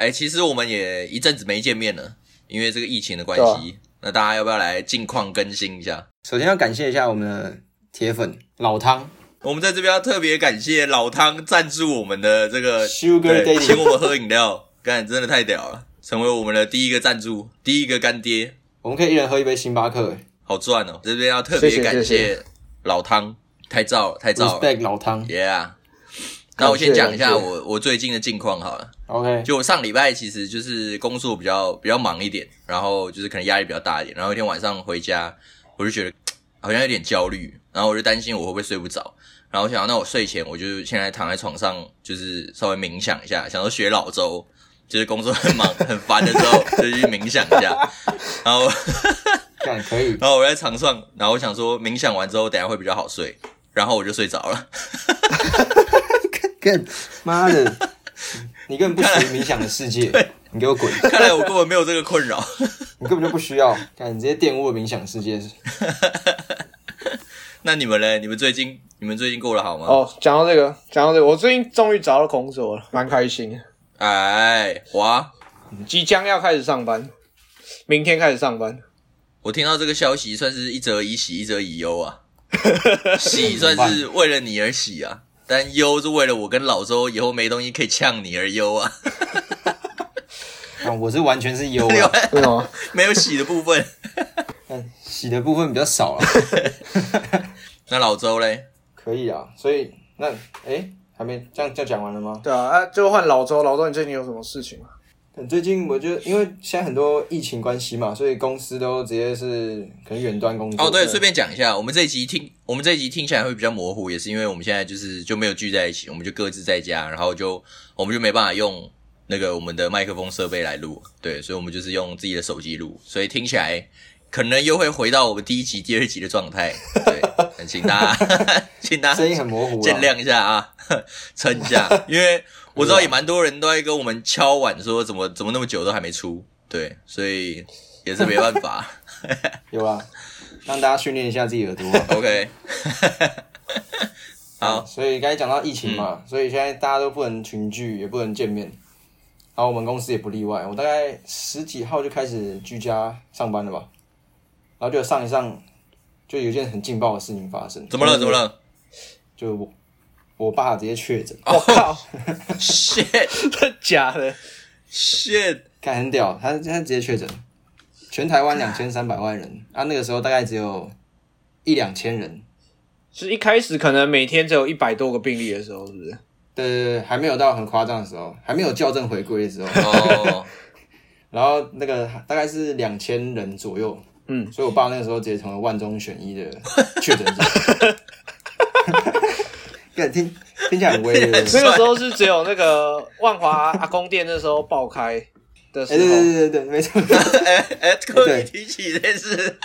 哎，其实我们也一阵子没见面了，因为这个疫情的关对系。那大家要不要来近况更新一下？首先要感谢一下我们的铁粉老汤我们在这边要特别感谢老汤赞助我们的这个 Sugar 对，请我们喝饮料，干真的太屌了，成为我们的第一个赞助，第一个干爹，我们可以一人喝一杯星巴克好赚哦！这边要特别感谢谢老汤，太燥了，太燥了，respect 老汤。，Yeah。那我先讲一下我我最近的近况好了。OK，就我上礼拜其实就是工作比较比较忙一点，然后就是可能压力比较大一点，然后一天晚上回家，我就觉得好像有点焦虑，然后我就担心我会不会睡不着，然后我想那我睡前我就现在躺在床上，就是稍微冥想一下，想说学老周，就是工作很忙很烦的时候就去冥想一下，然后 干可以。然后我在床上，然后我想说冥想完之后等一下会比较好睡，然后我就睡着了。干妈的，你根本不属于冥想的世界，你给我滚！看来我根本没有这个困扰。你根本就不需要，看你直接玷污了冥想世界。那你们嘞？你们最近你们最近过得好吗？哦，讲到这个，讲到这个，我最近终于找到工作了，蛮开心的。哎，哇！即将要开始上班，明天开始上班。我听到这个消息，算是一则以喜，一则以忧啊。喜算是为了你而喜啊，但忧是为了我跟老周以后没东西可以呛你而忧啊。啊，我是完全是优另 啊？没有洗的部分。但 洗的部分比较少啊。那老周嘞？可以啊，所以那哎、还没这样就讲完了吗？对啊，啊，就换老周。老周，你最近有什么事情吗？最近我觉得，因为现在很多疫情关系嘛，所以公司都直接是可能远端工作。哦，对，顺便讲一下，我们这一集听，我们这一集听起来会比较模糊，也是因为我们现在就是就没有聚在一起，我们就各自在家，然后就我们就没办法用那个我们的麦克风设备来录，对，所以我们就是用自己的手机录，所以听起来可能又会回到我们第一集、第二集的状态，对，很请大家 请大家声音很模糊、啊，见谅一下啊，撑一下，因为我知道也蛮多人都在跟我们敲碗说怎么怎么那么久都还没出，对，所以也是没办法 有啊，让大家训练一下自己耳朵啊、OK，好，所以刚才讲到疫情嘛，所以现在大家都不能群聚，也不能见面，然后我们公司也不例外。我大概十几号就开始居家上班了吧，然后就上一上，就有一件很劲爆的事情发生。怎么了？怎么？了就我我爸直接确诊，我 靠，？shit。真的假的？shit，看很屌，他他直接确诊，全台湾两千三百万人。啊，那个时候大概只有一两千人，是一开始可能每天只有一百多个病例的时候，是不是？对对对，还没有到很夸张的时候，还没有校正回归的时候，哦，然后那个大概是两千人左右，嗯，所以我爸那个时候直接成为万中选一的确诊者。干听听起来很威？那个时候是只有那个万华阿公店那时候爆开的时哎，候，对对对对对，没错。哎 哎，刻意对提起这件事，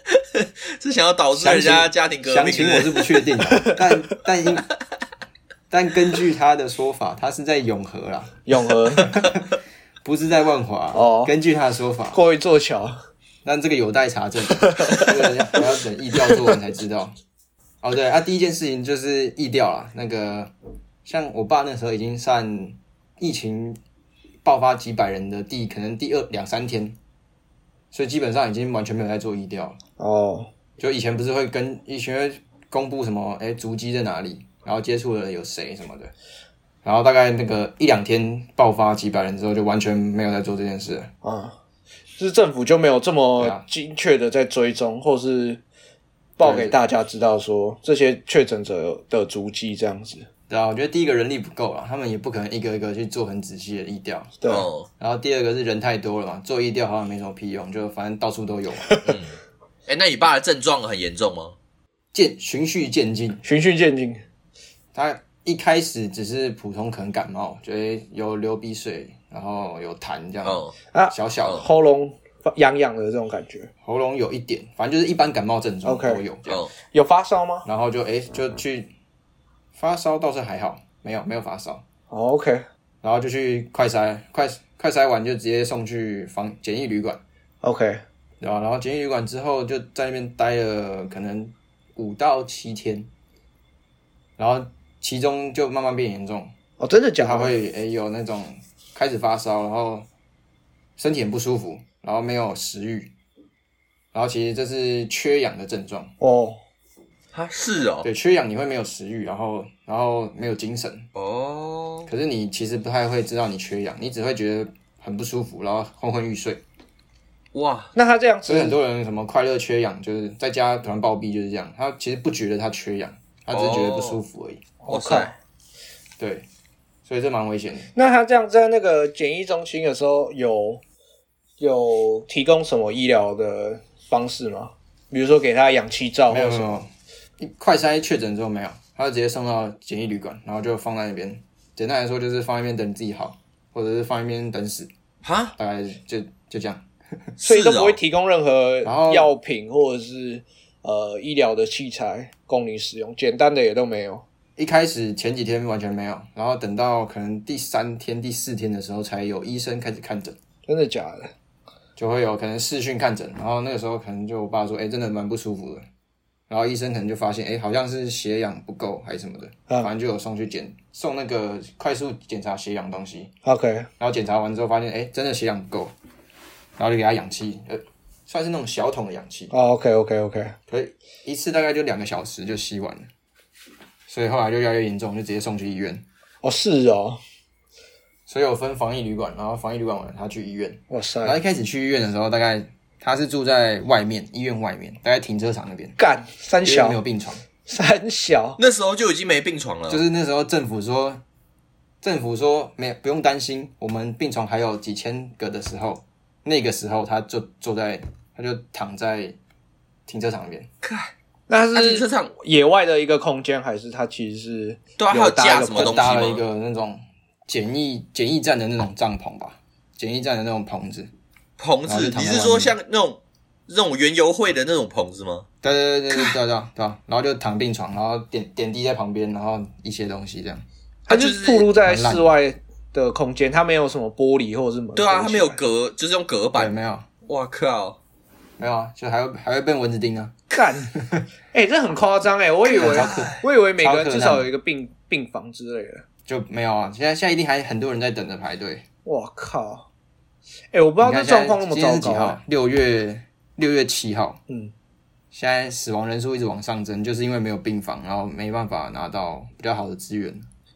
是想要导致人家家庭革命详情我是不确定的，但但因但根据他的说法，他是在永和啦，永和不是在万华。哦根据他的说法，过一座桥，但这个有待查证，这个要还要等疫调做完才知道。哦，对啊，第一件事情就是疫调啦。那个像我爸那时候已经算疫情爆发几百人的第可能第二两三天，所以基本上已经完全没有在做疫调了。哦，就以前不是会跟以前会公布什么，哎，足迹在哪里，然后接触了有谁什么的，然后大概那个一两天爆发几百人之后，就完全没有在做这件事。啊，就是政府就没有这么啊精确的在追踪，或是报给大家知道说这些确诊者的足迹这样子。对啊，我觉得第一个人力不够啊，他们也不可能一个一个去做很仔细的疫调。对，哦，然后第二个是人太多了嘛，做疫调好像没什么屁用，就反正到处都有嘛，哎，那你爸的症状很严重吗？渐循序渐进。循序渐进。他一开始只是普通可能感冒，觉得有流鼻水，然后有痰这样，哦，啊小小的喉咙痒痒的这种感觉，喉咙有一点，反正就是一般感冒症状 OK 都有这样。哦，有发烧吗？然后就哎、就去发烧倒是还好，没有没有发烧，哦，OK，然后就去快筛，快快筛完就直接送去房检疫旅馆，OK，对吧？然后检疫旅馆之后就在那边待了可能五到七天，然后其中就慢慢变严重，哦，真的假的？他会哎、有那种开始发烧，然后身体很不舒服，然后没有食欲，然后其实这是缺氧的症状。哦，他是哦，对，缺氧你会没有食欲，然后然后没有精神，哦，可是你其实不太会知道你缺氧，你只会觉得很不舒服，然后昏昏欲睡。哇，那他这样子所以很多人什么快乐缺氧，就是在家突然暴毙就是这样，他其实不觉得他缺氧，他只是觉得不舒服而已。哇塞，对，所以这蛮危险的。那他这样在那个检疫中心的时候，有有提供什么医疗的方式吗？比如说给他氧气罩或没有者什么？快筛确诊之后没有，他就直接送到简易旅馆，然后就放在那边。简单来说就是放一边等自己好，或者是放一边等死，哈，大概就就这样。所以都不会提供任何药品或者是呃医疗的器材供你使用，简单的也都没有。一开始前几天完全没有，然后等到可能第三天、第四天的时候，才有医生开始看诊，真的假的？就会有可能视讯看诊，然后那个时候可能就我爸说，哎、真的蛮不舒服的，然后医生可能就发现，哎、好像是血氧不够还是什么的，啊。反正就有送去检送那个快速检查血氧东西，OK，然后检查完之后发现，哎、真的血氧不够，然后就给他氧气，呃，算是那种小桶的氧气，哦，OK，OK，OK，可以一次大概就两个小时就吸完了，所以后来就越来越严重，就直接送去医院。哦，是哦，所以我分防疫旅馆，然后防疫旅馆完他去医院，哇塞然，后一开始去医院的时候，大概他是住在外面，医院外面，大概停车场那边，干三小没有病床，三小，那时候就已经没病床了，就是那时候政府说，政府说没不用担心，我们病床还有几千个的时候，那个时候他就坐在，他就躺在停车场那边，那那停车是场野外的一个空间，还是他其实是对啊，还有搭一个什么东西搭了一吗？个那种简易简易站的那种帐篷吧，简易站的那种棚子，棚子，你是说像那种那种园游会的那种棚子吗？对对对对对对对对，然后就躺病床，然后点点滴在旁边，然后一些东西这样。它就就是是暴露在室外的空间，它没有什么玻璃或者是门。对啊，它没有隔，就是用隔对，板。没有哇靠！没有啊，就还会还会被蚊子叮啊。干，哎、这很夸张哎！我以为 我以为每个人至少有一个病病房之类的。就没有啊，现在现在一定还很多人在等着排队。我靠！哎、我不知道这状况那么糟糕、是几号？六月六月七号。嗯，现在死亡人数一直往上增，就是因为没有病房，然后没办法拿到比较好的资源，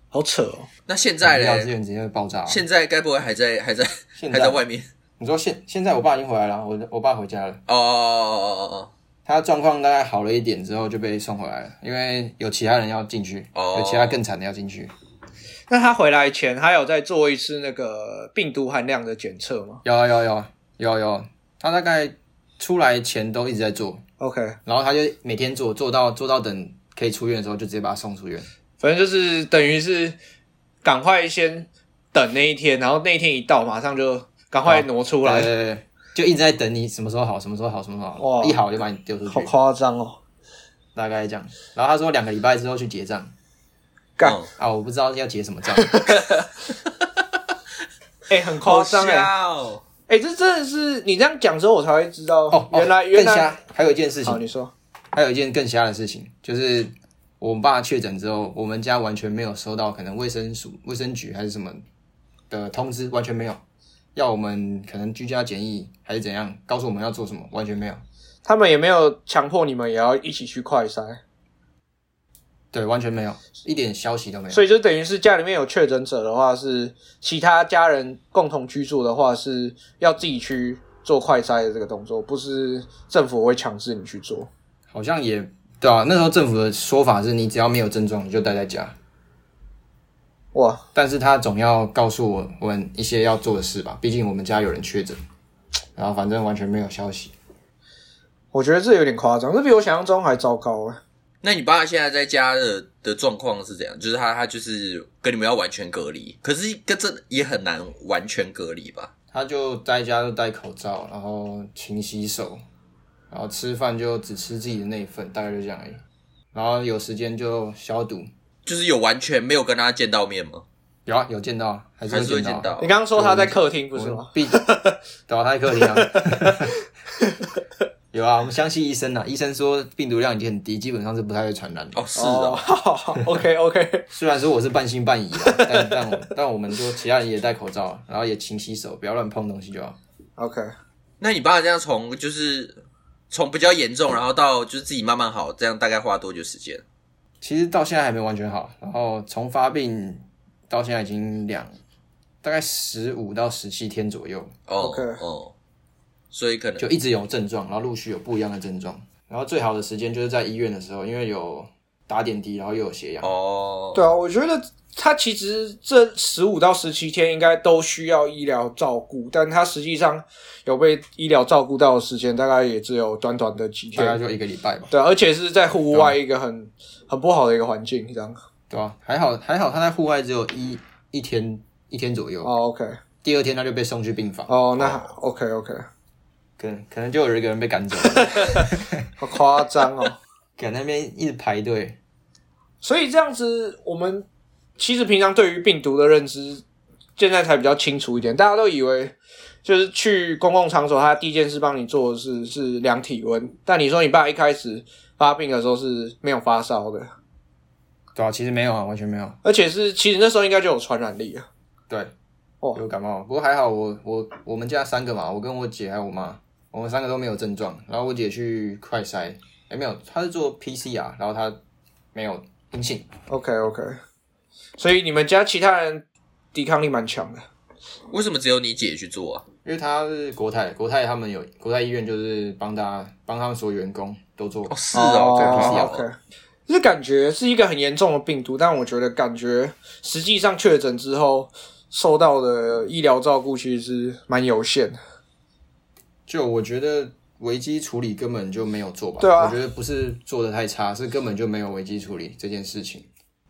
好扯哦。那现在呢？医疗资源直接会爆炸。现在该不会还在还在在还在外面？你说现现在我爸已经回来了，我我爸回家了。哦哦哦哦哦他状况大概好了一点之后就被送回来了，因为有其他人要进去，哦有其他更惨的要进去。那他回来前，他有在做一次那个病毒含量的检测吗有啊有啊有啊有啊有啊，他大概出来前都一直在做，？OK，然后他就每天做做到做到等可以出院的时候，就直接把他送出院。反正就是等于是赶快先等那一天，然后那一天一到，马上就赶快挪出来。对对对，就一直在等你什么时候好，什么时候好，什么时候哇好，一好就把你丢出去好，夸张哦！大概这样。然后他说两个礼拜之后去结账干嗯啊，我不知道要结什么账。哎、很夸张哎！哎、这真的是你这样讲之后，我才会知道哦，哦原来、原来。更瞎。还有一件事好，情，你说还有一件更瞎的事情，就是我爸确诊之后，我们家完全没有收到可能卫生署、卫生局还是什么的通知，完全没有。要我们可能居家检疫还是怎样，告诉我们要做什么，完全没有。他们也没有强迫你们也要一起去快筛，对，完全没有，一点消息都没有。所以就等于是家里面有确诊者的话，是其他家人共同居住的话，是要自己去做快筛的这个动作，不是政府会强制你去做。好像也对啊，那时候政府的说法是你只要没有症状，你就待在家。哇，但是他总要告诉我我们一些要做的事吧，毕竟我们家有人确诊，然后反正完全没有消息。我觉得这有点夸张，这比我想象中还糟糕哎。那你爸现在在家的的状况是怎样？就是他他就是跟你们要完全隔离，可是跟这也很难完全隔离吧？他就在家就戴口罩，然后勤洗手，然后吃饭就只吃自己的那一份，大概就这样而已。然后有时间就消毒，就是有完全没有跟他见到面吗？有啊，有见到啊，还是会见到你？刚刚说他在客厅不是吗？对啊，他在客厅啊。有啊，我们相信医生啊，医生说病毒量已经很低，基本上是不太会传染的。哦，是哦，OK OK，虽然说我是半信半疑啊，但但我但我们说其他人也戴口罩，然后也勤洗手，不要乱碰东西就好。OK，那你爸这样从就是从比较严重，然后到就是自己慢慢好，这样大概花多久时间？其实到现在还没完全好，然后从发病到现在已经两大概十五到十七天左右，哦 OK 哦，所以可能就一直有症状，然后陆续有不一样的症状。然后最好的时间就是在医院的时候，因为有打点滴，然后又有血氧。哦，对啊，我觉得他其实这十五到十七天应该都需要医疗照顾，但他实际上有被医疗照顾到的时间，大概也只有短短的几天。大概就一个礼拜吧，对啊，而且是在户外一个很很不好的一个环境，这样。对啊、还好还好，他在户外只有一一天一天左右，哦，OK，第二天他就被送去病房，哦，那 OK OK，可能可能就有一个人被赶走了，好夸张哦。赶那边一直排队。所以这样子，我们其实平常对于病毒的认知，现在才比较清楚一点。大家都以为就是去公共场所，他第一件事帮你做的是是量体温，但你说你爸一开始发病的时候是没有发烧的，对啊，其实没有啊，完全没有。而且是其实那时候应该就有传染力了。对，哦有感冒，不过还好我我我们家三个嘛，我跟我姐还有我妈，我们三个都没有症状。然后我姐去快筛，哎没有，她是做 PCR，然后她没有阴性。OK OK，所以你们家其他人抵抗力蛮强的。为什么只有你姐去做啊？因为她是国泰，国泰他们有国泰医院，就是帮大家帮他们所有员工都做。哦，是哦，对这不是要 OK，就是感觉是一个很严重的病毒，但我觉得感觉实际上确诊之后受到的医疗照顾其实是蛮有限的。就我觉得危机处理根本就没有做吧。对啊我觉得不是做的太差，是根本就没有危机处理这件事情。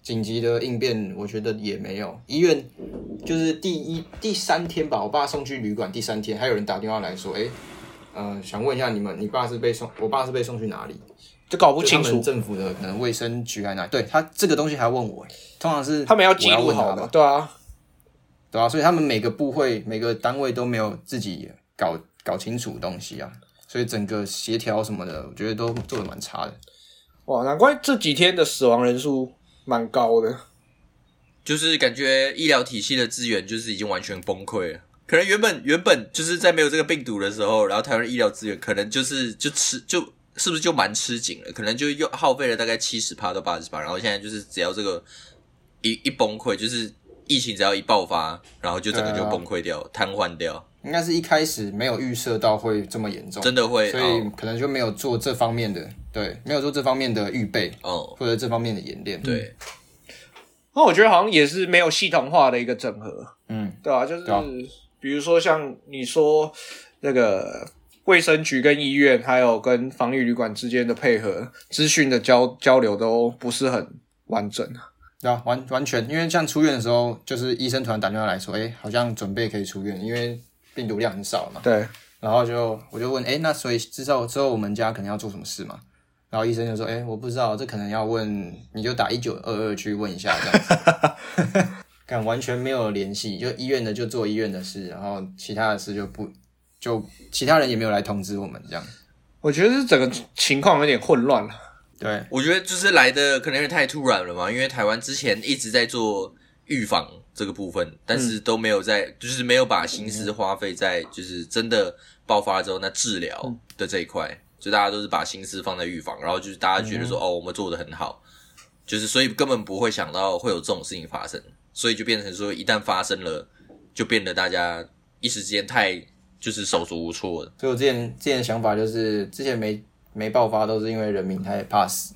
紧急的应变，我觉得也没有。医院就是第一第三天吧，我爸送去旅馆第三天，还有人打电话来说，哎、呃，想问一下你们，你爸是被送，我爸是被送去哪里？就搞不清楚政府的可能卫生局还哪？对他这个东西还问我，通常是他们要记录好嘛，问他吧，对啊，对啊，所以他们每个部会、每个单位都没有自己搞搞清楚东西啊，所以整个协调什么的，我觉得都做的蛮差的。哇，难怪这几天的死亡人数蛮高的。就是感觉医疗体系的资源就是已经完全崩溃了。可能原本原本就是在没有这个病毒的时候，然后台湾的医疗资源可能就是就吃就是不是就蛮吃紧了，可能就又耗费了大概七十趴到八十趴，然后现在就是只要这个一一崩溃，就是疫情只要一爆发，然后就整个就崩溃掉、瘫痪掉，应该是一开始没有预设到会这么严重，真的会所以哦。可能就没有做这方面的，对，没有做这方面的预备哦，或者这方面的演练。对，那我觉得好像也是没有系统化的一个整合，嗯，对啊，就是啊比如说像你说那个卫生局跟医院，还有跟防疫旅馆之间的配合，资讯的交交流都不是很完整。对啊，完完全，因为像出院的时候，就是医生突然打电话来说，哎、好像准备可以出院，因为病毒量很少嘛。对，然后就我就问，哎、那所以之后之后我们家可能要做什么事嘛？然后医生就说，哎、我不知道，这可能要问，你就打一九二二去问一下这样子。看完全没有联系，就医院的就做医院的事，然后其他的事就不就其他人也没有来通知我们这样。我觉得是整个情况有点混乱了。对，我觉得就是来的可能有点太突然了嘛，因为台湾之前一直在做预防这个部分，但是都没有在，就是没有把心思花费在就是真的爆发之后那治疗的这一块，就大家都是把心思放在预防，然后就是大家觉得说、哦，我们做的很好，就是所以根本不会想到会有这种事情发生，所以就变成说一旦发生了，就变得大家一时之间太就是手足无措了。所以我之前之前的想法就是，之前没没爆发都是因为人民太怕死，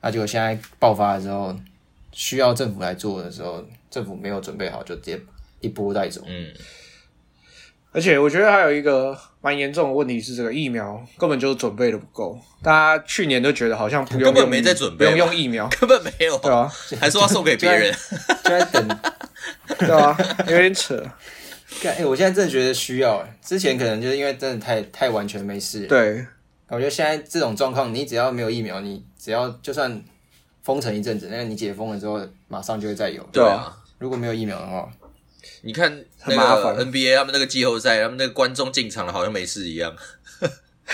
那结果现在爆发的时候，需要政府来做的时候，政府没有准备好，就直接一波带走。嗯，而且我觉得还有一个蛮严重的问题是，这个疫苗根本就准备的不够。大家去年都觉得好像不用用根本没在准备不用用疫苗，根本没有，对啊，还说要送给别人。就在等，对啊，有点扯。干哎、我现在真的觉得需要、哎，之前可能就是因为真的太太完全没事。，对，我觉得现在这种状况，你只要没有疫苗，你只要就算封城一阵子，那你解封了之后，马上就会再有。对啊啊，如果没有疫苗的话，你看那很麻烦个 NBA 他们那个季后赛，他们那个观众进场了，好像没事一样。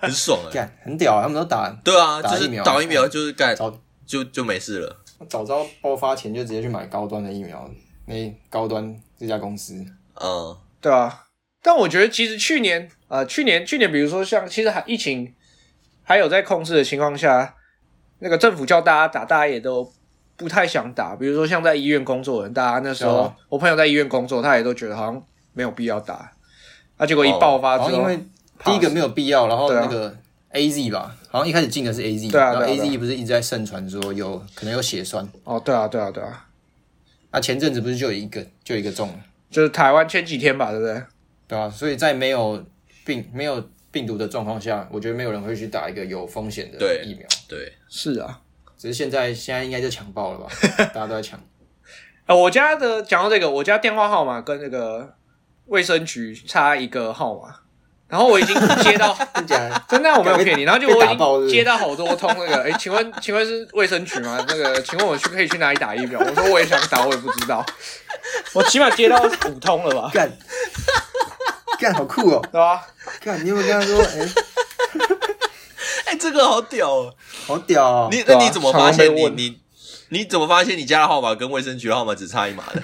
很爽啊。干很屌啊，他们都打对啊，打疫苗就是打完疫苗就是干早就就没事了。早知道爆发前就直接去买高端的疫苗，那高端这家公司，嗯，对啊，但我觉得其实去年呃，去年去年比如说像其实还疫情还有在控制的情况下，那个政府叫大家打，大家也都不太想打。比如说像在医院工作的人，大家那时候、啊我朋友在医院工作，他也都觉得好像没有必要打。啊，结果一爆发之后，然后因为第一个没有必要，然后那个 A Z 吧，好像一开始进的是 A Z，对啊然后 A 啊对 Z 不是一直在盛传说有可能有血栓，哦，对啊，对啊，对啊，啊前阵子不是就有一个就有一个中了，就是台湾前几天吧，对不对？对啊、所以在没有病没有病毒的状况下，我觉得没有人会去打一个有风险的疫苗，对，是啊，只是现在现在应该就抢爆了吧，大家都在抢。呃，我家的讲到这个，我家电话号码跟那个卫生局差一个号码，然后我已经接到，真的？我没有骗你，然后就我已经接到好多通那个，哎，请问请问是卫生局吗？那个，请问我去可以去哪里打疫苗？我说我也想打，我也不知道，我起码接到五通了吧，干干好酷哦！对吧？干，你有没有跟他说？哎、哎，这个好屌哦！好屌哦！你那你怎么发现你你你怎么发现你家的号码跟卫生局的号码只差一码的？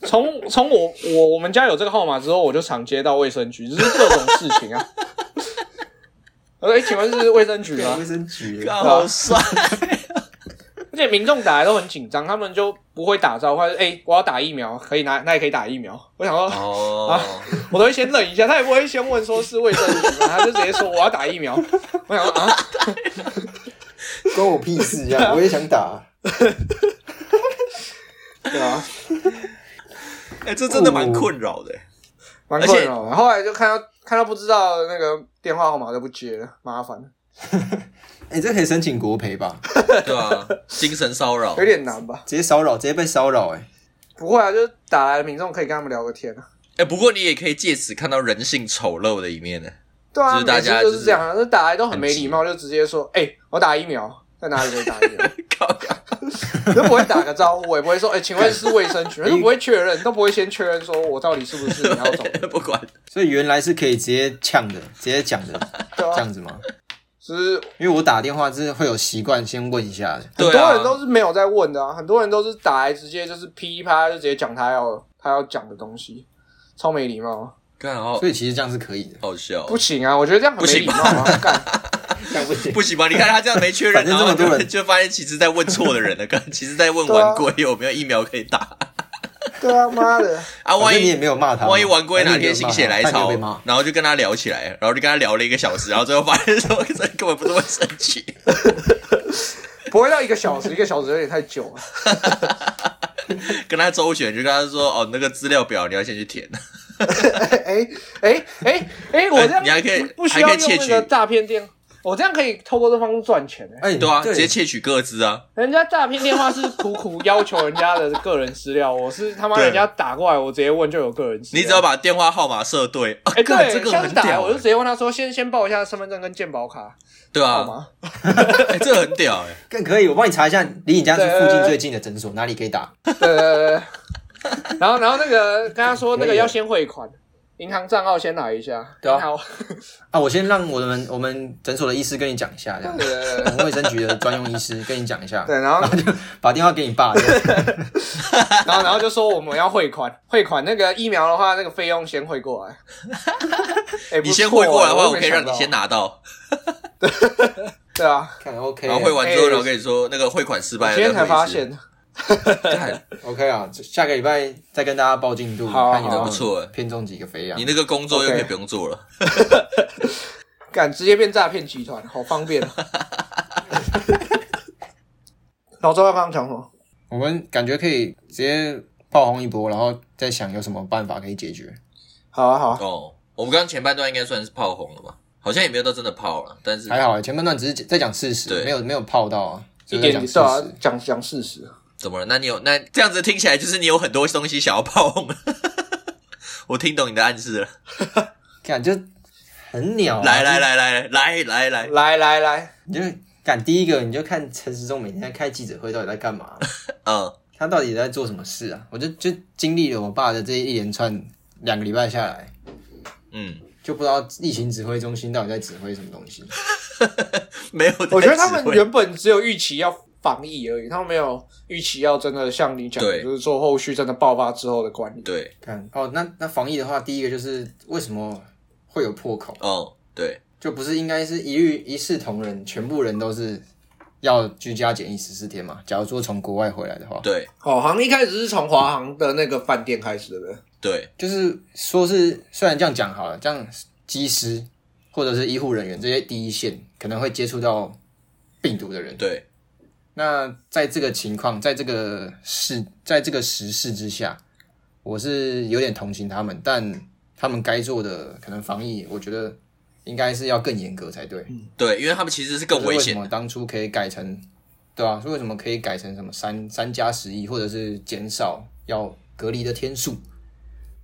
从从我我我们家有这个号码之后，我就常接到卫生局，就是各种事情啊。我说，哎，请问是卫生局吗卫？生局干好帅！而且民众打来都很紧张，他们就不会打招呼，哎、欸，我要打疫苗，可以拿，那也可以打疫苗。我想说，哦，我都会先愣一下，他也不会先问说是卫生局吗？他就直接说我要打疫苗。我想说啊，关我屁事！这样我也想打。对啊，哎，这真的蛮困扰的。蛮困扰的。后来就看到看到不知道那个电话号码就不接了，麻烦，哎、这可以申请国赔吧？对啊，精神骚扰有。点难吧？直接骚扰，直接被骚扰，哎，不会啊，就是打来的民众可以跟他们聊个天啊。哎，不过你也可以借此看到人性丑陋的一面呢。对啊，就是大家就是就是这样啊，就打来都很没礼貌，就直接说，哎、我打疫苗，在哪里可以打疫苗？靠都不会打个招呼，我也不会说，哎、请问是卫生局，都不会确认，都不会先确认说我到底是不是你要走的，不管，所以原来是可以直接呛的，直接讲的，这样子吗？就是因为我打电话是会有习惯先问一下的。很对啊多人都是没有在问的啊，很多人都是打来直接就是噼里啪啦就直接讲他要他要讲的东西，超没礼貌，干好所以其实这样是可以的，好笑不。行啊，我觉得这样很没礼貌啊，干，这样不行。不行吧？你看他这样没确认，反正这么多人然后就发现其实在问错的人了，干其实在问对啊晚归有没有疫苗可以打 对啊，妈的，啊？万一你也没有骂他嘛，万一玩归哪天心血来潮，，然后就跟他聊起来，然后就跟他聊了一个小时，然后最后发现说这根本不是卫生气。不会到一个小时，一个小时有点太久了。跟他周旋，就跟他说哦，那个资料表你要先去填。哎哎哎哎，我这样你还可以不需要还可以窃取用那个诈骗电，我这样可以透过这方式赚钱哎、哎，对啊，直接窃取各资啊。人家诈骗电话是苦苦要求人家的个人资料，我是他妈人家打过来，我直接问就有个人资料。你只要把电话号码设对，啊哎、干这对，个很屌欸我就直接问他说，先先报一下身份证跟健保卡，对啊，好吗？哎，这个很屌哎。更可以。我帮你查一下，离你家是附近最近的诊所哪里可以打？对对对对。然后然后那个跟他说那个要先汇款，银行账号先来一下。对啊啊，我先让我们我们诊所的医师跟你讲一下，这样对。对对我们卫生局的专用医师 跟你讲一下，对，然后就 把电话给你爸。这样然后 然后就说我们要汇款，汇款那个疫苗的话，那个费用先汇过来。哎你先汇过来的话，我我可以让你先拿。拿到，对啊，看 OK，然后汇完之后，哎然后跟你说那个汇款失败了。我今天才发现。OK 啊，下个礼拜再跟大家报进度，看有没有不错偏中几个肥羊你。那个工作又可以不用做了。敢直接变诈骗集团，好方便啊！老周要刚刚讲什么？我们感觉可以直接炮轰一波，然后再想有什么办法可以解决。好啊好啊，哦，我们刚刚前半段应该算是炮红了吧？好像也没有到真的炮了，但是还好，前半段只是在讲事实，对没有没有泡到啊，一点对啊实。，讲讲事实。怎么了？那你有那这样子听起来就是你有很多东西想要炮轰了。我听懂你的暗示了。感觉很鸟啊，来来来来来来来，来来来，你就敢第一个你就看陈时中每天在开记者会到底在干嘛，嗯，他到底在做什么事啊？我就就经历了我爸的这一连串两个礼拜下来，嗯，就不知道疫情指挥中心到底在指挥什么东西。没有。我觉得他们原本只有预期要防疫而已，他们没有预期要真的像你讲的，就是做后续真的爆发之后的管理。对。看哦，那那防疫的话，第一个就是为什么会有破口？哦对。就不是应该是一律一视同仁，全部人都是要居家检疫十四天嘛？假如说从国外回来的话，对。哦，好像一开始是从华航的那个饭店开始，对不对？对。就是说是虽然这样讲好了，这样机师或者是医护人员这些第一线可能会接触到病毒的人，对那在这个情况，在这个事，在这个时事之下，我是有点同情他们，但他们该做的可能防疫，我觉得应该是要更严格才对。对，因为他们其实是更危险就是为什。么当初可以改成，对啊，是为什么可以改成什么三三加十一，或者是减少要隔离的天数？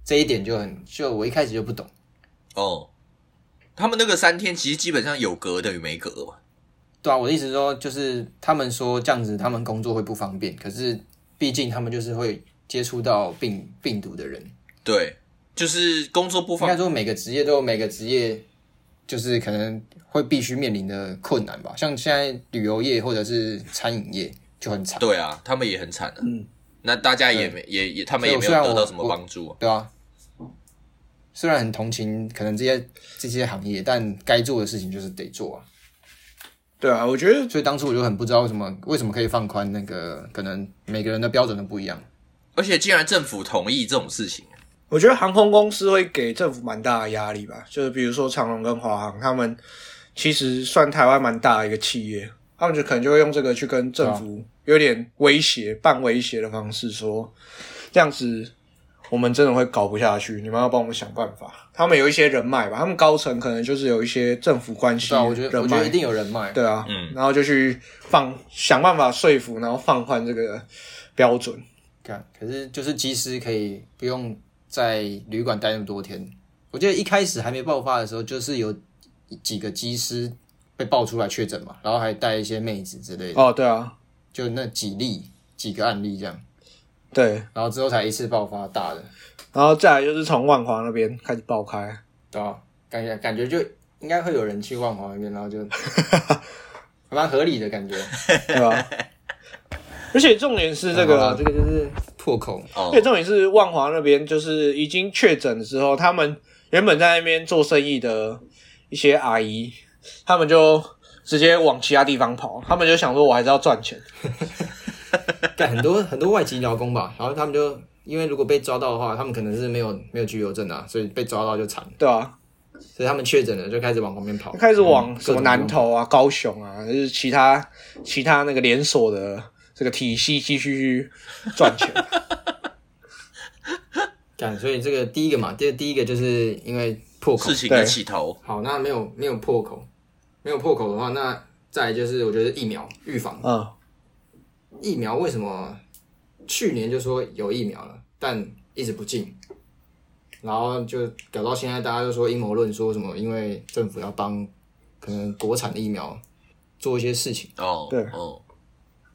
这一点就很，就我一开始就不懂。哦，他们那个三天其实基本上有隔等于没隔嘛。对啊，我的意思是说，就是他们说这样子，他们工作会不方便，可是毕竟他们就是会接触到病病毒的人。对，就是工作不方便应该说每个职业都有每个职业，就是可能会必须面临的困难吧。像现在旅游业或者是餐饮业就很惨，对啊，他们也很惨的、嗯，那大家也没也也，他们也没有得到什么帮助啊。对啊。虽然很同情可能这些这些行业，但该做的事情就是得做啊。对啊，我觉得所以当初我就很不知道为什么为什么可以放宽那个，可能每个人的标准都不一样。而且既然政府同意这种事情，我觉得航空公司会给政府蛮大的压力吧，就是比如说长龙跟华航，他们其实算台湾蛮大的一个企业，他们就可能就会用这个去跟政府有点威胁、半威胁的方式说，这样子我们真的会搞不下去，你们要帮我们想办法。他们有一些人脉吧，他们高层可能就是有一些政府关系对啊，我觉得人脉我觉得一，定有人脉。对啊，嗯然后就去放想办法说服，然后放宽这个标准。看，可是就是机师可以不用在旅馆待那么多天。我记得一开始还没爆发的时候，就是有几个机师被爆出来确诊嘛，然后还带一些妹子之类的，哦，对啊，就那几例几个案例这样，对，然后之后才一次爆发大的，然后再来就是从万华那边开始爆开。对吧？感觉感觉就应该会有人去万华那边，然后就 还蛮合理的感觉。对吧？而且重点是这个，这个就是破口，哦而且重点是万华那边就是已经确诊之后，他们原本在那边做生意的一些阿姨，他们就直接往其他地方跑，他们就想说，我还是要赚钱。干很多很多外籍劳工吧，然后他们就因为如果被抓到的话，他们可能是没有没有居留证啊，所以被抓到就惨。了，对啊，所以他们确诊了就开始往旁边跑，开始往嗯什么南投啊、高雄啊，就是其他其他那个连锁的这个体系继续去赚钱。干，所以这个第一个嘛，第第一个就是因为破口。事。情的起头，好，那没有没有破口，没有破口的话，那再来就是我觉得疫苗预防。嗯，疫苗为什么去年就说有疫苗了，但一直不进，然后就搞到现在大家都说阴谋论，说什么因为政府要帮可能国产的疫苗做一些事情，哦，对哦，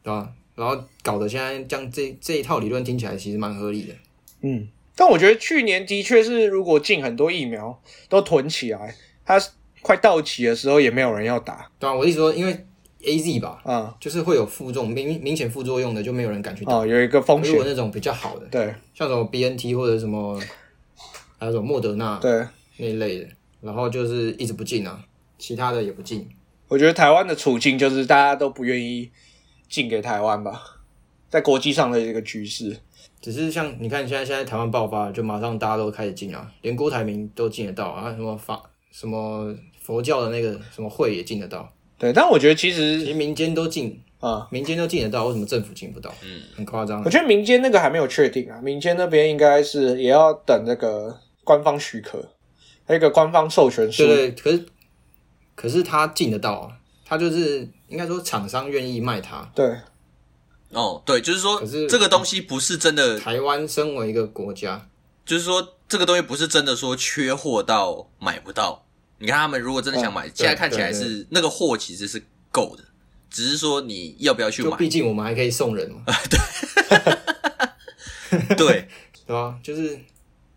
对吧？然后搞得现在这样这这一套理论听起来其实蛮合理的。嗯，但我觉得去年的确是，如果进很多疫苗都囤起来，它快到期的时候也没有人要打对啊，我的意思说，因为 A Z 吧，啊。就是会有副作用，明明显副作用的就没有人敢去打。哦，有一个风险，如果那种比较好的，对像什么 B N T 或者什么，还有什么莫德纳对，那一类的，然后就是一直不进啊，其他的也不进。我觉得台湾的处境就是大家都不愿意进给台湾吧，在国际上的一个局势。只是像你看，现在现在台湾爆发了，就马上大家都开始进啊，连郭台铭都进得到啊，什么法什么佛教的那个什么会也进得到，对，但我觉得其实其实民间都进，啊、民间都进得到，为什么政府进不到？嗯，很夸张我。觉得民间那个还没有确定啊，民间那边应该是也要等那个官方许可，还有一个官方授权书。对对，可是可是他进得到啊，他就是应该说厂商愿意卖他。对哦，对，就是说可是这个东西不是真的，台湾身为一个国家，就是说这个东西不是真的说缺货到买不到。你看他们如果真的想买，现在看起来对是那个货其实是够的，只是说你要不要去买。毕竟我们还可以送人嘛，对，对 吧？就是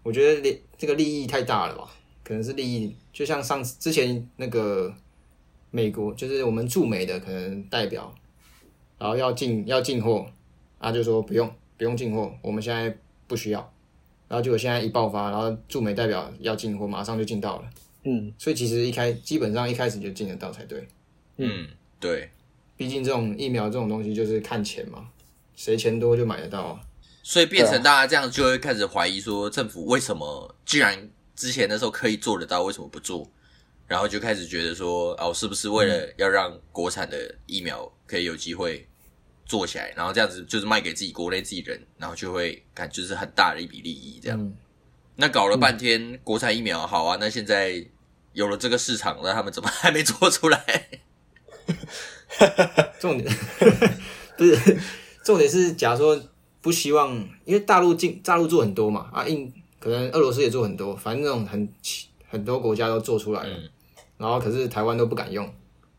我觉得利这个利益太大了吧？可能是利益，就像上次之前那个美国，就是我们驻美的可能代表，然后要进要进货，他就说不用不用进货，我们现在不需要，然后结果现在一爆发，然后驻美代表要进货，马上就进到了，嗯，所以其实一开基本上一开始就进得到才对，嗯，对。毕竟这种疫苗这种东西就是看钱嘛，谁钱多就买得到啊。所以变成大家这样就会开始怀疑说，政府为什么既然之前的时候可以做得到，为什么不做？然后就开始觉得说，哦，是不是为了要让国产的疫苗可以有机会做起来，然后这样子就是卖给自己国内自己人，然后就会感就是很大的一笔利益这样。嗯那搞了半天，国产疫苗好啊，那现在有了这个市场，那他们怎么还没做出来？重点不是重点是，假如说不希望，因为大陆进大陆做很多嘛，啊印可能俄罗斯也做很多，反正那种很很多国家都做出来了，嗯然后可是台湾都不敢用，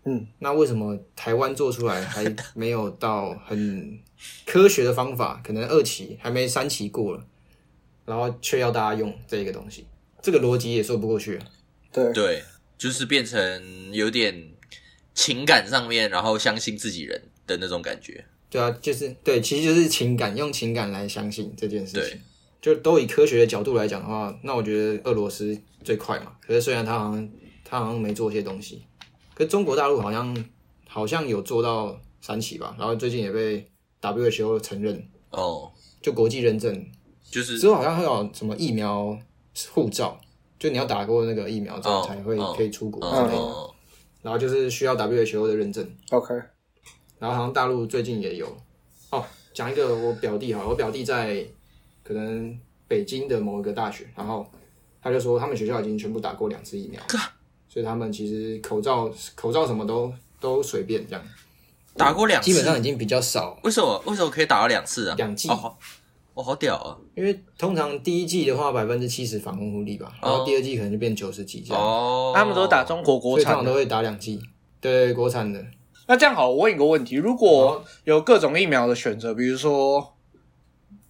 嗯，那为什么台湾做出来还没有到很科学的方法？可能二期还没三期过了，然后却要大家用这个东西，这个逻辑也说不过去啊。对，对，就是变成有点情感上面，然后相信自己人的那种感觉。对啊，就是对，其实就是情感，用情感来相信这件事情对。就都以科学的角度来讲的话，那我觉得俄罗斯最快嘛。可是虽然他好像他好像没做一些东西，可是中国大陆好像好像有做到三期吧，然后最近也被 WHO 承认，哦，就国际认证就是之后好像会有什么疫苗护照，就你要打过那个疫苗之后哦才会哦可以出国之类的，哦，然后就是需要 WHO 的认证。OK，然后好像大陆最近也有。哦，讲一个我表弟哈，我表弟在可能北京的某一个大学，然后他就说他们学校已经全部打过两次疫苗，所以他们其实口罩口罩什么都都随便这样，打过两次，基本上已经比较少，为什么为什么可以打到两次啊？两剂。哦，好，哦，好屌啊！因为通常第一季的话百分之七十防护力吧，然后第二季可能就变九十几这样，哦，他们都打中国国产。所以通常都会打两剂，对国产的，那这样好，我问一个问题：如果有各种疫苗的选择，比如说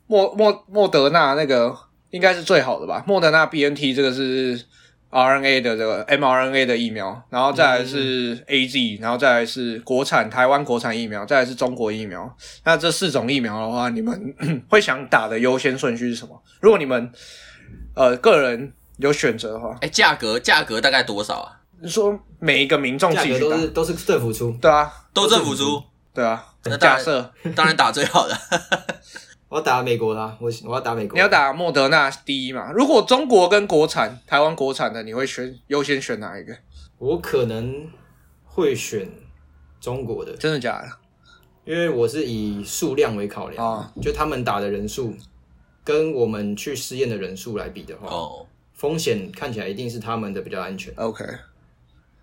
莫莫莫德纳那个应该是最好的吧？莫德纳 BNT 这个是 RNA 的这个 mRNA 的疫苗，然后再来是 AZ，然后再来是国产台湾国产疫苗，再来是中国疫苗。那这四种疫苗的话，你们 会想打的优先顺序是什么？如果你们呃个人有选择的话，哎，价格价格大概多少啊？你说每一个民众价格都是都是政府出。对啊，都政府出，对啊那。假设 当然打最好的。我要打美国的、啊，我我要打美国。你要打莫德纳第一嘛？如果中国跟国产、台湾国产的，你会选优先选哪一个？我可能会选中国的，真的假的？因为我是以数量为考量，啊就他们打的人数跟我们去试验的人数来比的话，哦，风险看起来一定是他们的比较安全。OK，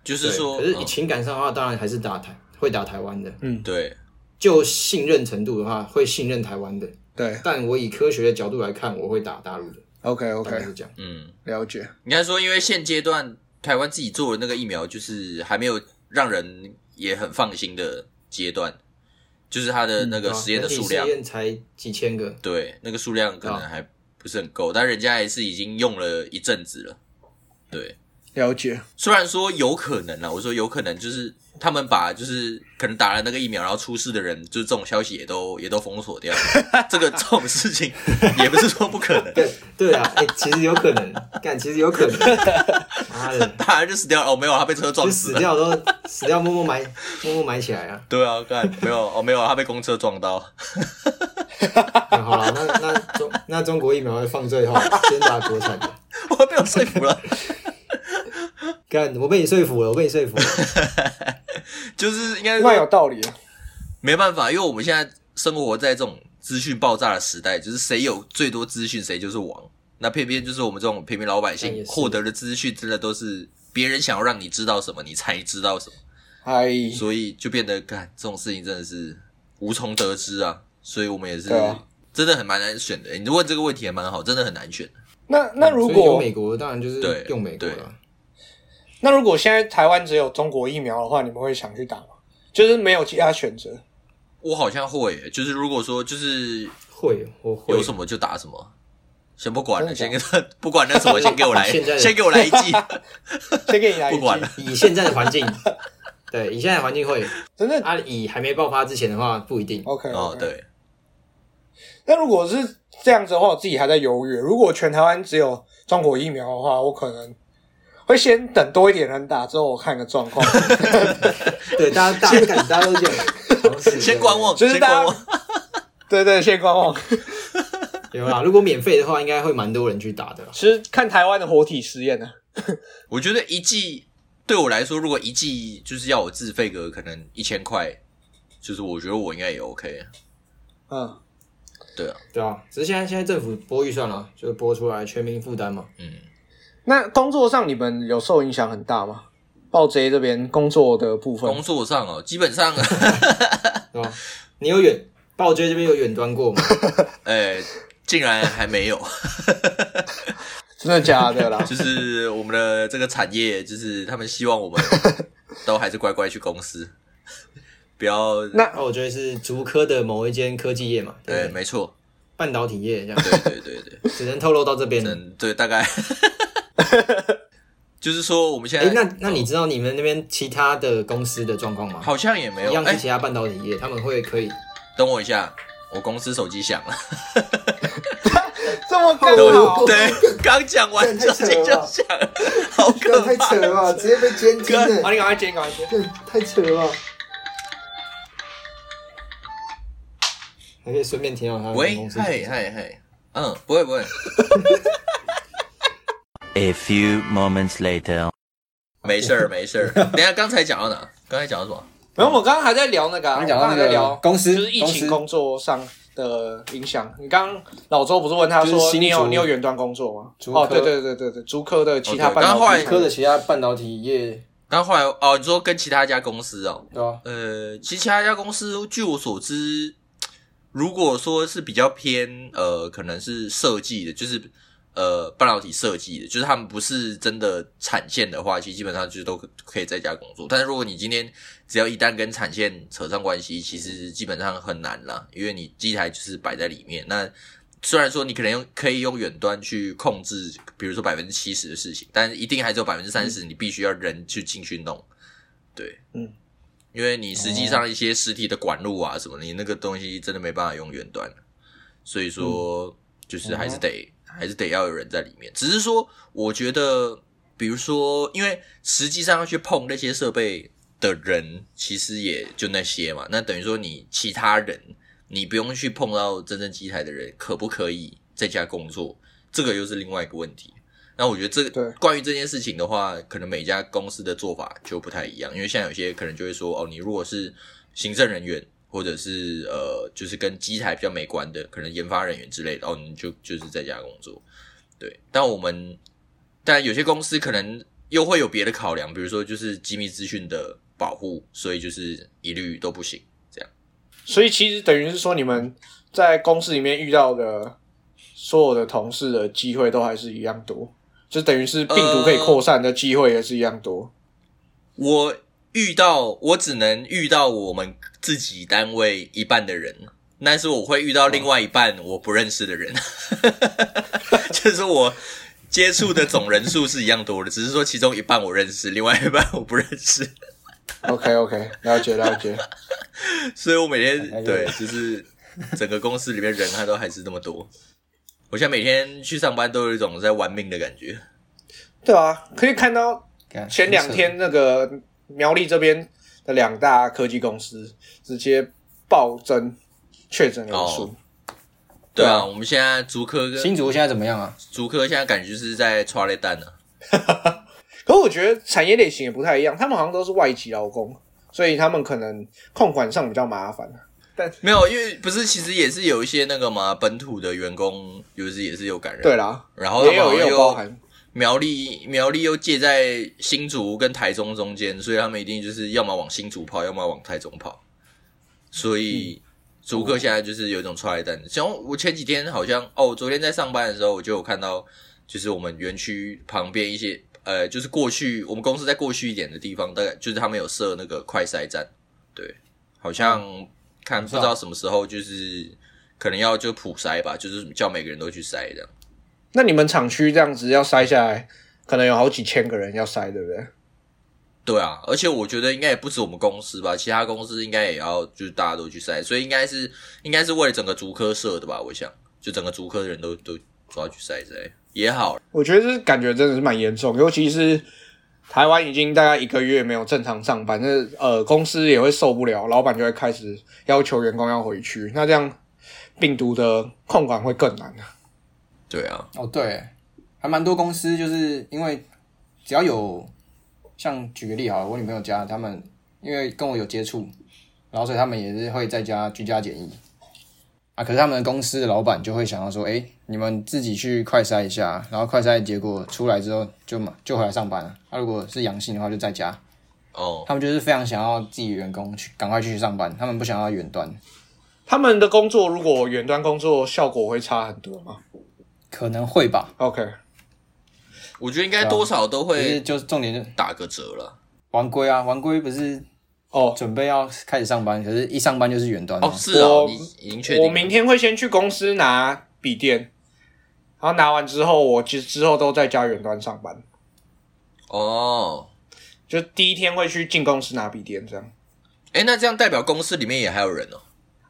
就是说，可是以嗯情感上的话，当然还是打台会打台湾的。嗯对，就信任程度的话，会信任台湾的。对但我以科学的角度来看，我会打大陆的。，OK 大概 OK，是这样。嗯，了解。应该说，因为现阶段台湾自己做的那个疫苗，就是还没有让人也很放心的阶段，就是它的那个实验的数量实，验才几千个，对，那个数量可能还不是很够，但人家还是已经用了一阵子了。对，了解，虽然说有可能啊，我说有可能就是他们把就是可能打了那个疫苗然后出事的人，就是这种消息也都也都封锁掉了。这个这种事情 也不是说不可能，对对啊，哎、其实有可能，干，其实有可能，妈的，当然就死掉了。哦，没有，他被车撞就死了。死掉都死掉，默默埋默默埋起来啊。对啊，干没有哦，没有，他被公车撞到。嗯好了，那那中那中国疫苗会放最后，先打国产的。我被我说服了，干，我被你说服了，我被你说服了。就是应该那有道理啊。没办法，因为我们现在生活在这种资讯爆炸的时代，就是谁有最多资讯，谁就是王。那偏偏就是我们这种平民老百姓获得的资讯，真的都是别人想要让你知道什么，你才知道什么，嗨，所以就变得干这种事情真的是无从得知啊。所以我们也是真的很蛮难选的。你问这个问题也蛮好，真的很难选。那那如所以有果美国，当然就是对用美国了。那如果现在台湾只有中国疫苗的话，你们会想去打吗？就是没有其他选择。我好像会耶，就是如果说就是会，我会有什么就打什么。先不管了，先跟 不管那什么，先给我来，先给我来一季，先给你来不管了。以现在的环境，对，以现在的环境会真的啊，以还没爆发之前的话不一定。OK 哦，。对，那如果是这样子的话，我自己还在犹豫。如果全台湾只有中国疫苗的话，我可能会先等多一点人打，之后我看个状况。对，大家大家感大家都这样，好像是先观望，就是大家先观望。对对，先观望。有啦。如果免费的话，应该会蛮多人去打的。其实看台湾的活体实验呢，我觉得一季对我来说，如果一季就是要我自费个可能一千块，就是我觉得我应该也 OK。嗯，对啊，对啊，只是现在现在政府拨预算了，就拨出来全民负担嘛。嗯，那工作上你们有受影响很大吗？暴贼这边工作的部分。工，作上哦，基本上，对吧？你有远暴君这边有远端过吗？哎，竟然还没有，真的假的啦？就是我们的这个产业，就是他们希望我们都还是乖乖去公司，不要那那我觉得是竹科的某一间科技业嘛，对，对，没错，半导体业这样，对对对对，只能透露到这边对，大概 就是说我们现哎、在，那那你知道你们那边其他的公司的状况吗？好像也没有，哎一样是，其他半导体业，他们会可以等我一下，我公司手机响了。这么刚对好，对，刚讲完手机就响了，好可怕。了吧，直接被监听好，你赶快接，赶快接。太扯了。还可以顺便听到他们喂公，司。嗨嗨嗨，嗯，不会不会，A few moments later. 没事儿 没事儿。等下刚才讲到哪？刚才讲到什么？没有，我刚刚还在聊那个、啊，刚讲到那个我刚刚还在聊公司就是疫情工作上的影响。你刚刚老周不是问他说就是你有你有远端工作吗？竹科哦，对对对对对，竹科的其他半导体科的其他半导体业，然后后来哦，你说跟其他家公司哦，对吧？呃，其实其他家公司，据我所知，如果说是比较偏呃，可能是设计的，就是呃半导体设计的，就是他们不是真的产线的话，其实基本上就是都可可以在家工作。但是如果你今天只要一旦跟产线扯上关系，其实基本上很难啦，因为你机台就是摆在里面。那虽然说你可能用可以用远端去控制，比如说百分之七十的事情，但是一定还是有百分之三十，你必须要人去进去弄。对，嗯，因为你实际上一些实体的管路啊什么，你那个东西真的没办法用远端，所以说就是还是得、还是得要有人在里面。只是说，我觉得，比如说，因为实际上要去碰那些设备的人，其实也就那些嘛，那等于说你其他人，你不用去碰到真正机台的人，可不可以在家工作？这个又是另外一个问题。那我觉得这对个关于这件事情的话，可能每家公司的做法就不太一样，因为现在有些可能就会说，哦，你如果是行政人员，或者是呃，就是跟机台比较没关的，可能研发人员之类的，哦，你就就是在家工作。对，但我们但有些公司可能又会有别的考量，比如说就是机密资讯的保护，所以就是一律都不行。这样所以其实等于是说，你们在公司里面遇到的所有的同事的机会都还是一样多，就等于是病毒可以扩散的机会也是一样多。我遇到我只能遇到我们自己单位一半的人，但是我会遇到另外一半我不认识的人，就是我接触的总人数是一样多的，只是说其中一半我认识，另外一半我不认识，OK OK，了解了解。所以我每天对就是整个公司里面人他都还是那么多。我现在每天去上班都有一种在玩命的感觉。对啊，可以看到前两天那个苗栗这边的两大科技公司直接暴增确诊人数。哦对啊，对啊我们现在竹科跟新竹现在怎么样啊？竹科现在感觉就是在抓雷蛋呢。可是我觉得产业类型也不太一样，他们好像都是外籍劳工，所以他们可能控管上比较麻烦。但没有，因为不是，其实也是有一些那个嘛，本土的员工，有时也是有感染。对，啦，然后也有也有包含。苗栗苗栗又介在新竹跟台中中间，所以他们一定就是要么往新竹跑，要么往台中跑。所以竹客现在就是有一种踹蛋。像我前几天好像哦，昨天在上班的时候，我就有看到，就是我们园区旁边一些呃，就是过去我们公司在过去一点的地方，大概就是他们有设那个快筛站，对，好像看不知道什么时候就是可能要就普筛吧，就是叫每个人都去筛这样。那你们厂区这样子要筛下来，可能有好几千个人要筛，对不对？对啊，而且我觉得应该也不止我们公司吧，其他公司应该也要就是大家都去筛，所以应该是应该是为了整个足科社的吧，我想就整个足科的人都都都要去筛筛也好。我觉得这感觉真的是蛮严重，尤其是台湾已经大概一个月没有正常上班，那呃公司也会受不了，老板就会开始要求员工要回去，那这样病毒的控管会更难啊。对啊，哦，对，还蛮多公司就是因为只要有像举个例好了，我女朋友家他们因为跟我有接触，然后所以他们也是会在家居家检疫啊。可是他们的公司的老板就会想要说，哎，你们自己去快筛一下，然后快筛结果出来之后就马就回来上班了。啊，如果是阳性的话就在家。哦，他们就是非常想要自己员工去赶快继续上班，他们不想要远端，他们的工作如果远端工作效果会差很多吗可能会吧。？OK，我觉得应该多少都会就是重点就打个折了。王龟啊，王龟不是哦，准备要开始上班，可是一上班就是远端哦，是哦，已经确定？我明天会先去公司拿笔电，然后拿完之后，我之之后都在家远端上班。哦，就第一天会去进公司拿笔电，这样。哎，那这样代表公司里面也还有人哦。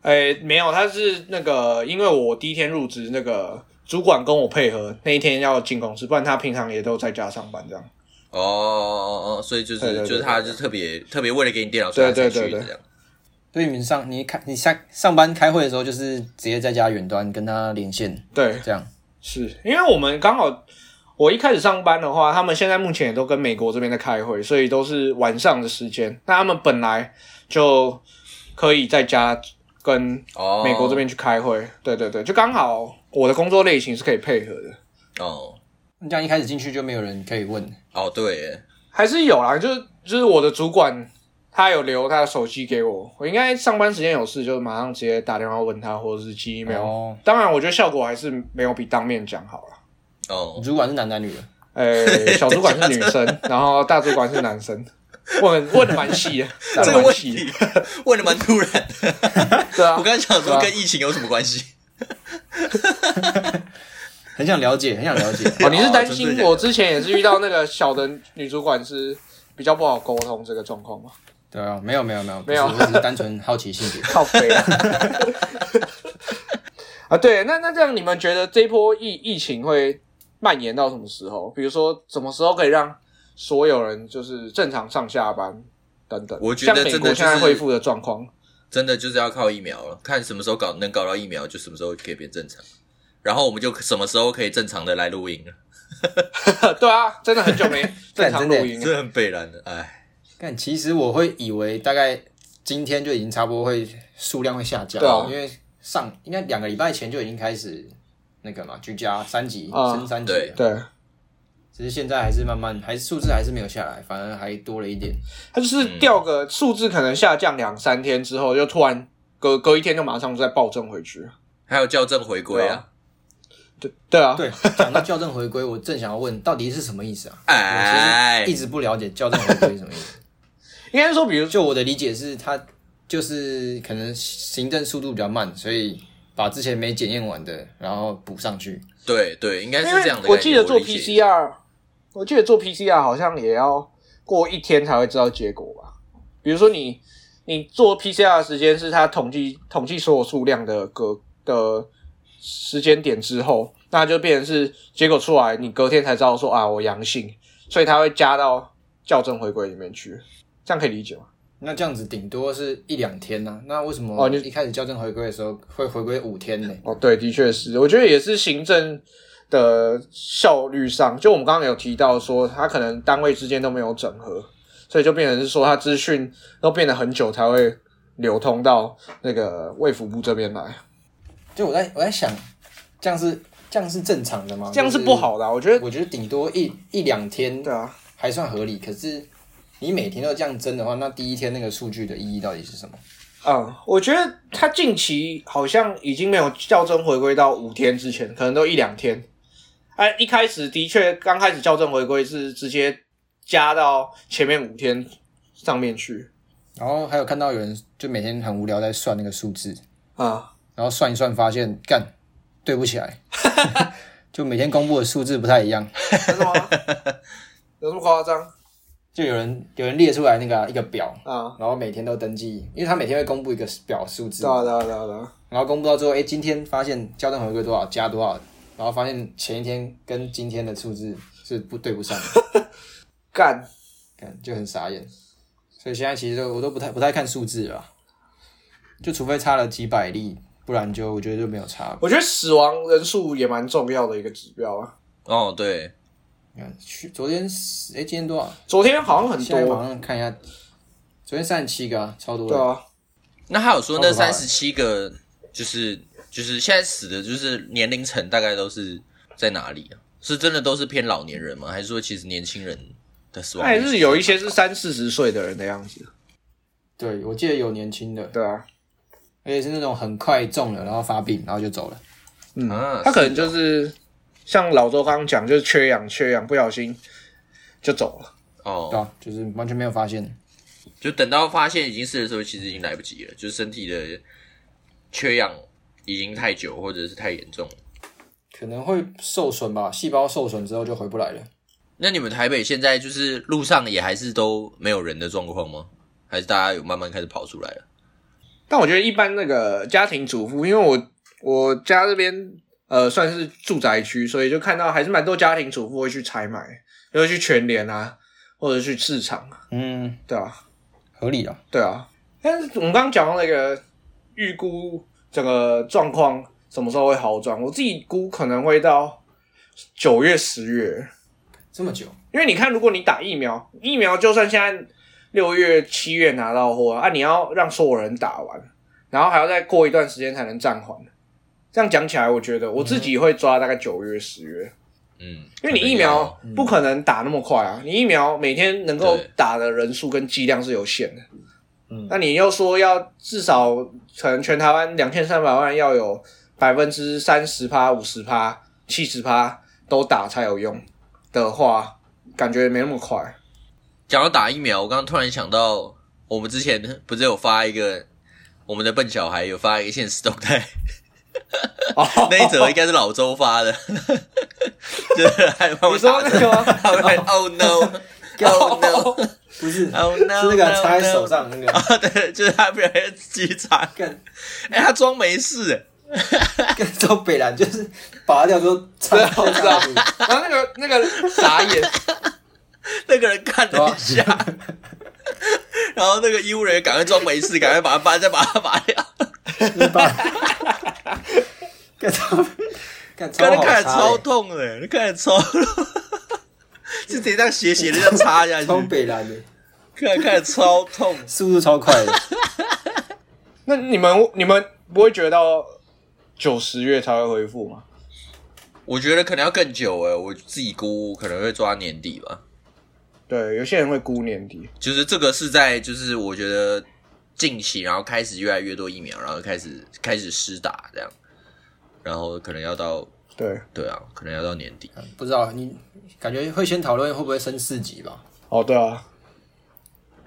哎，没有，他是那个，因为我第一天入职，那个主管跟我配合，那一天要进公司，不然他平常也都在家上班这样。哦哦哦，所以就是对对对就是他就特别特别为了给你电脑，所以他才对对对对去这样。所以你们上你开你下上班开会的时候，就是直接在家远端跟他连线，对，这样是因为我们刚好，我一开始上班的话，他们现在目前也都跟美国这边在开会，所以都是晚上的时间。那他们本来就可以在家跟哦，美国这边去开会，对对对，就刚好我的工作类型是可以配合的。哦你这样一开始进去就没有人可以问，哦，对耶，还是有啦，就是就是我的主管他有留他的手机给我，我应该上班时间有事就马上直接打电话问他，或者是寄 email。哦当然，我觉得效果还是没有比当面讲好了。哦，主管是男男女的，呃，小主管是女生，然后大主管是男生，问问的蛮细的，这个问问得蛮细 问的蛮突然的。对啊我，刚才想说跟疫情有什么关系？很想了解，很想了解。哦，你是担心我之前也是遇到那个小的女主管是比较不好沟通这个状况吗？对啊，没有没有没有没有我只是单纯好奇性别。靠背啊！啊，对，那那这样你们觉得这一波疫疫情会蔓延到什么时候？比如说什么时候可以让所有人就是正常上下班等等？我觉得像美国真的就是现在恢复的状况，真的就是要靠疫苗了，看什么时候搞能搞到疫苗，就什么时候可以变正常，然后我们就什么时候可以正常的来录音了。对啊，真的很久没 正常录音了。真的很北然的，哎，但其实我会以为大概今天就已经差不多会数量会下降，对啊。因为上应该两个礼拜前就已经开始那个嘛居家三级啊。升三级对，只是现在还是慢慢还是数字还是没有下来，反而还多了一点。它就是掉个数字，可能下降两三天之后，就突然隔隔一天就马上再暴增回去。还有校正回归啊对啊，对对啊，对，讲到校正回归，我正想要问，到底是什么意思啊？哎我其实一直不了解校正回归是什么意思。应该是说，比如就我的理解是，它就是可能行政速度比较慢，所以把之前没检验完的，然后补上去。对对，应该是这样的。我记得做 PCR，我记得做 PCR 好像也要过一天才会知道结果吧？比如说你你做 PCR 的时间是它统计统计所有数量的隔的时间点之后，那就变成是结果出来，你隔天才知道说啊我阳性，所以它会加到校正回归里面去，这样可以理解吗？那这样子顶多是一两天呢、那为什么哦你一开始校正回归的时候会回归五天呢？哦，对，的确是，我觉得也是行政的效率上，就我们刚刚有提到说，它可能单位之间都没有整合，所以就变成是说，它资讯都变得很久才会流通到那个卫福部这边来，就我在我在想，这样是这样是正常的吗？这样是不好的啊、我觉得。我觉得顶多一一两天对啊，还算合理，可是你每天都这样争的话，那第一天那个数据的意义到底是什么？嗯，我觉得它近期好像已经没有校正回归到五天之前，可能都一两天。哎，一开始的确刚开始校正回归是直接加到前面五天上面去然后还有看到有人就每天很无聊在算那个数字，啊。然后算一算发现干对不起来，就每天公布的数字不太一样，真的吗？有这么夸张就有人有人列出来那个啊、一个表，啊？然后每天都登记，因为他每天会公布一个表数字对，啊，对啊，对啊，对啊。然后公布到最后，哎，今天发现校正回归多少加多少，然后发现前一天跟今天的数字是不对不上 的，干，干就很傻眼。所以现在其实都我都不太不太看数字了啊，就除非差了几百例，不然就我觉得就没有差。我觉得死亡人数也蛮重要的一个指标啊。哦，对，你看，去昨天死哎，今天多少？昨天好像很多，上看一下，昨天三十七个啊，超多的。对啊，那他有说那三十七个，就是就是现在死的，就是年龄层大概都是在哪里啊？是真的都是偏老年人吗？还是说其实年轻人的死亡还是有一些是三四十岁的人的样子。对，我记得有年轻的，对啊，而且是那种很快中了，然后发病，然后就走了。嗯，啊他可能就是像老周刚刚讲，就是缺氧，缺氧不小心就走了。对哦，啊，就是完全没有发现。就等到发现已经是的时候，其实已经来不及了，就是身体的缺氧已经太久或者是太严重了。可能会受损吧，细胞受损之后就回不来了。那你们台北现在就是路上也还是都没有人的状况吗？还是大家有慢慢开始跑出来了？但我觉得一般那个家庭主妇，因为我我家这边呃算是住宅区，所以就看到还是蛮多家庭主妇会去采买，就会去全联啊，或者去市场，嗯，对啊，合理啊。对啊。但是我们刚刚讲到那个预估整个状况什么时候会好转，我自己估可能会到九月、十月，这么久，因为你看，如果你打疫苗，疫苗就算现在六月、七月拿到货啊，你要让所有人打完，然后还要再过一段时间才能暂缓。这样讲起来，我觉得我自己会抓大概九月、十月，嗯，因为你疫苗不可能打那么快啊，你疫苗每天能够打的人数跟剂量是有限的。嗯。那你又说要至少可能全台湾两千三百万要有百分之三十趴、五十趴、七十趴都打才有用的话，感觉没那么快。讲到打疫苗，我刚刚突然想到，我们之前不是有发一个我们的笨小孩有发一个现实动态，哦。那一则应该是老周发的，就是还帮我你说打那个吗？他会 Oh no，Oh no，Oh 不是，no，是那个插在手上那个，啊，对，就是他不然自己插，干。哎，他装没事，跟周北兰，就是拔掉之后插到我知道下去。然后那个那个傻眼，那个人看了一下，然后那个医务人员赶快装没事，赶快把他拔，再把他拔掉，你拔，干超干超痛的，看着超痛，就直接这样斜斜的这样插下去，超北蓝的，看着 看着超痛。速度超快的。那你们你们不会觉得到九十月才会恢复吗？我觉得可能要更久哎，我自己估可能会抓年底吧。对，有些人会估年底。就是这个是在就是我觉得近期，然后开始越来越多疫苗，然后开始开始施打这样，然后可能要到对，对啊，可能要到年底。不知道你感觉会先讨论会不会升四级吧？哦对啊，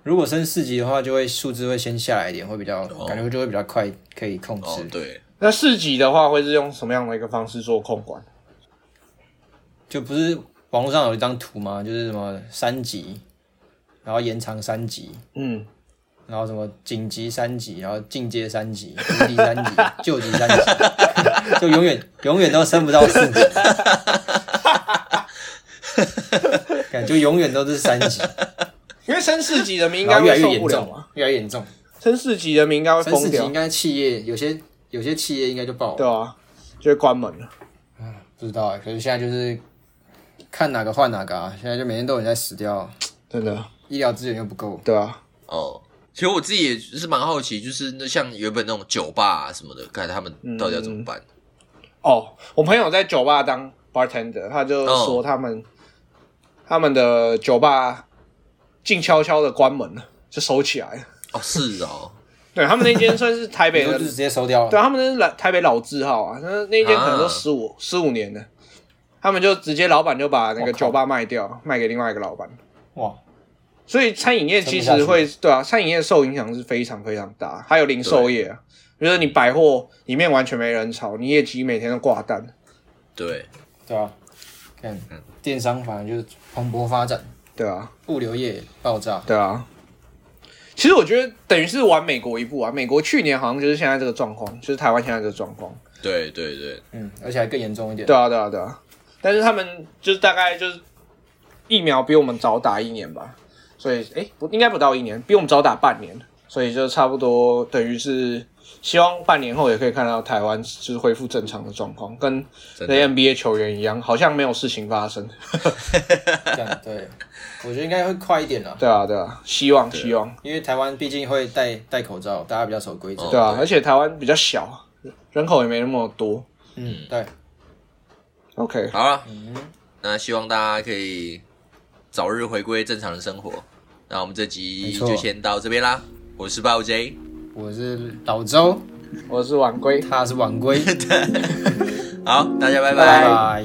如果升四级的话，就会数字会先下来一点，会比较、感觉就会比较快可以控制。哦，对，那四级的话会是用什么样的一个方式做控管？就不是网络上有一张图吗？就是什么三级，然后延长三级，嗯，然后什么紧急三级，然后进阶三级、无敌三级、救急三级，就永远永远都升不到四级，感觉永远都是三级，因为升四级人民应然后越来该会受越严重不了嘛，，越来越严重。升四级人民应该会疯掉升四级应，该企业有些有些企业应该就爆了，对啊，就会关门了。不知道哎。可是现在就是看哪个换哪个啊，现在就每天都有人在死掉，真的，医疗资源又不够。对啊，哦，其实我自己也是蛮好奇，就是那像原本那种酒吧啊什么的，看他们到底要怎么办？哦，我朋友在酒吧当 bartender，他就说他们、他们的酒吧静悄悄的关门了，就收起来了。哦，是哦，对他们那间算是台北的 直接收掉了。对他们那是老台北老字号啊，那那间可能都啊。十五十五年了，他们就直接老板就把那我靠。个酒吧卖掉，卖给另外一个老板。哇，所以餐饮业其撑不下去。实会对啊，餐饮业受影响是非常非常大，还有零售业啊，就是你百货里面完全没人潮，你业绩每天都挂单。对，对啊，看电商反正就是蓬勃发展，对啊，物流业爆炸，对啊。其实我觉得等于是玩美国一步啊，美国去年好像就是现在这个状况，就是台湾现在这个状况。对对对，嗯，而且还更严重一点。对啊，对啊，对啊。但是他们就是大概就是疫苗比我们早打一年吧，所以诶不应该不到一年，比我们早打半年，所以就差不多等于是希望半年后也可以看到台湾就是恢复正常的状况，跟 NBA 球员一样，好像没有事情发生。这样对，我觉得应该会快一点了，对啊，对啊，希望希望，因为台湾毕竟会戴戴口罩，大家比较守规则。哦对啊，而且台湾比较小，人口也没那么多。嗯，对，OK，好了，那希望大家可以早日回归正常的生活。那我们这集就先到这边啦，我是暴 J，我是老周，我是晚归。他是晚归，好，大家拜拜拜拜。